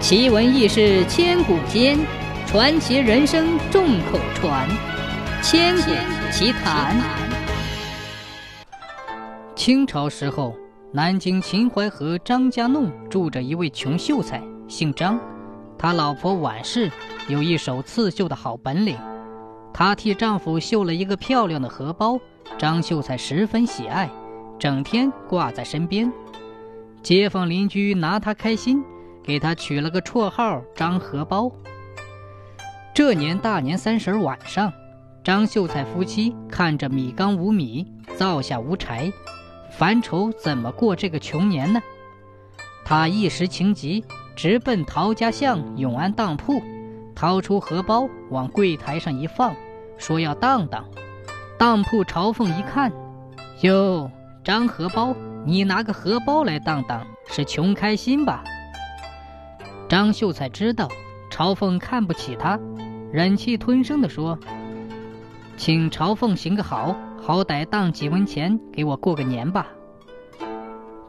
奇闻异事千古间，传奇人生众口传。千古奇谈。清朝时候，南京秦淮河张家弄住着一位穷秀才，姓张。他老婆婉氏有一手刺绣的好本领，她替丈夫绣了一个漂亮的荷包，张秀才十分喜爱，整天挂在身边。街坊邻居拿他开心。给他取了个绰号“张荷包”。这年大年三十晚上，张秀才夫妻看着米缸无米，灶下无柴，烦愁怎么过这个穷年呢？他一时情急，直奔陶家巷永安当铺，掏出荷包往柜台上一放，说要当当。当铺朝奉一看，哟，张荷包，你拿个荷包来当当，是穷开心吧？张秀才知道朝凤看不起他，忍气吞声地说：“请朝凤行个好，好歹当几文钱给我过个年吧。”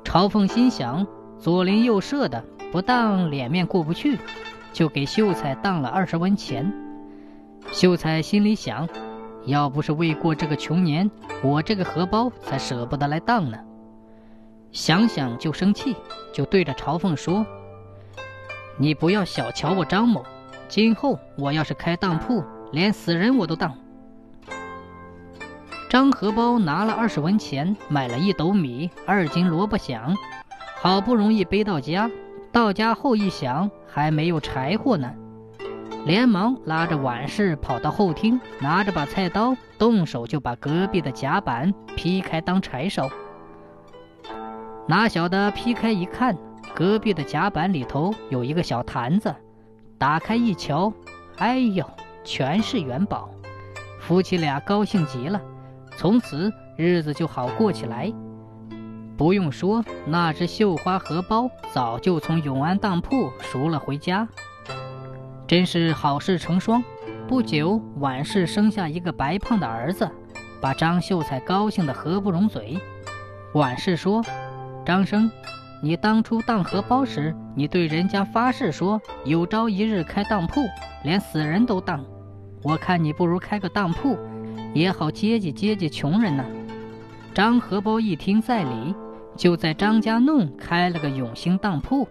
朝凤心想，左邻右舍的不当脸面过不去，就给秀才当了二十文钱。秀才心里想：要不是为过这个穷年，我这个荷包才舍不得来当呢。想想就生气，就对着朝凤说。你不要小瞧我张某，今后我要是开当铺，连死人我都当。张荷包拿了二十文钱，买了一斗米、二斤萝卜响，好不容易背到家。到家后一想，还没有柴火呢，连忙拉着碗氏跑到后厅，拿着把菜刀，动手就把隔壁的甲板劈开当柴烧。哪晓得劈开一看。隔壁的甲板里头有一个小坛子，打开一瞧，哎呦，全是元宝。夫妻俩高兴极了，从此日子就好过起来。不用说，那只绣花荷包早就从永安当铺赎了回家。真是好事成双，不久婉氏生下一个白胖的儿子，把张秀才高兴得合不拢嘴。婉氏说：“张生。”你当初当荷包时，你对人家发誓说有朝一日开当铺，连死人都当。我看你不如开个当铺，也好接济接济穷人呢。张荷包一听在理，就在张家弄开了个永兴当铺。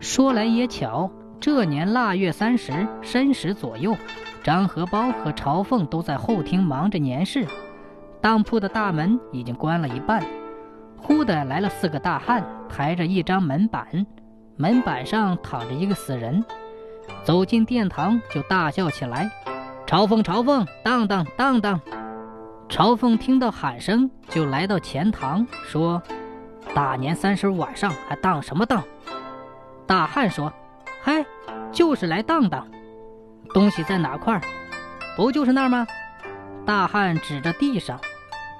说来也巧，这年腊月三十申时左右，张荷包和朝凤都在后厅忙着年事，当铺的大门已经关了一半。忽的来了四个大汉，抬着一张门板，门板上躺着一个死人。走进殿堂就大叫起来：“朝奉，朝奉，当当当当！”朝奉听到喊声，就来到前堂说：“大年三十晚上还当什么当？”大汉说：“嗨，就是来当当。东西在哪块？不就是那儿吗？”大汉指着地上。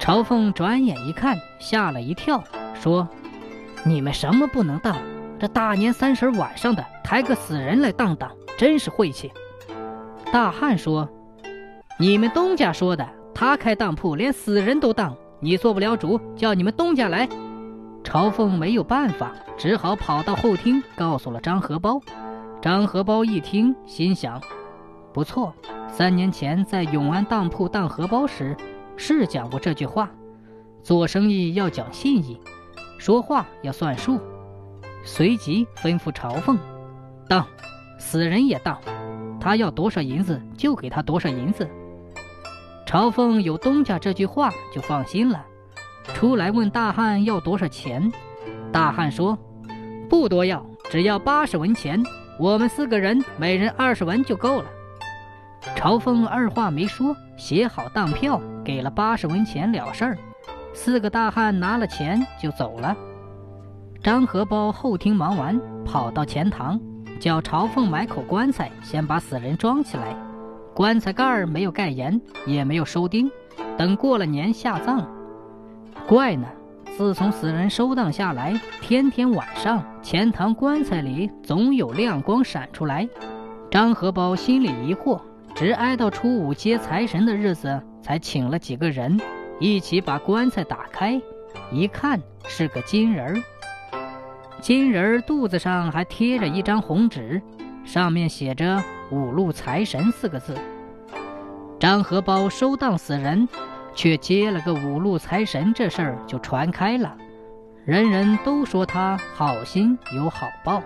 朝凤转眼一看，吓了一跳，说：“你们什么不能当？这大年三十晚上的，抬个死人来当当，真是晦气。”大汉说：“你们东家说的，他开当铺连死人都当，你做不了主，叫你们东家来。”朝凤没有办法，只好跑到后厅，告诉了张荷包。张荷包一听，心想：“不错，三年前在永安当铺当荷包时。”是讲过这句话，做生意要讲信义，说话要算数。随即吩咐朝奉，当，死人也当，他要多少银子就给他多少银子。朝奉有东家这句话就放心了，出来问大汉要多少钱。大汉说，不多要，只要八十文钱，我们四个人每人二十文就够了。朝奉二话没说，写好当票，给了八十文钱了事儿。四个大汉拿了钱就走了。张荷包后厅忙完，跑到前堂，叫朝奉买口棺材，先把死人装起来。棺材盖儿没有盖严，也没有收钉，等过了年下葬。怪呢，自从死人收当下来，天天晚上前堂棺材里总有亮光闪出来。张荷包心里疑惑。直挨到初五接财神的日子，才请了几个人一起把棺材打开，一看是个金人儿。金人儿肚子上还贴着一张红纸，上面写着“五路财神”四个字。张荷包收当死人，却接了个五路财神，这事儿就传开了，人人都说他好心有好报。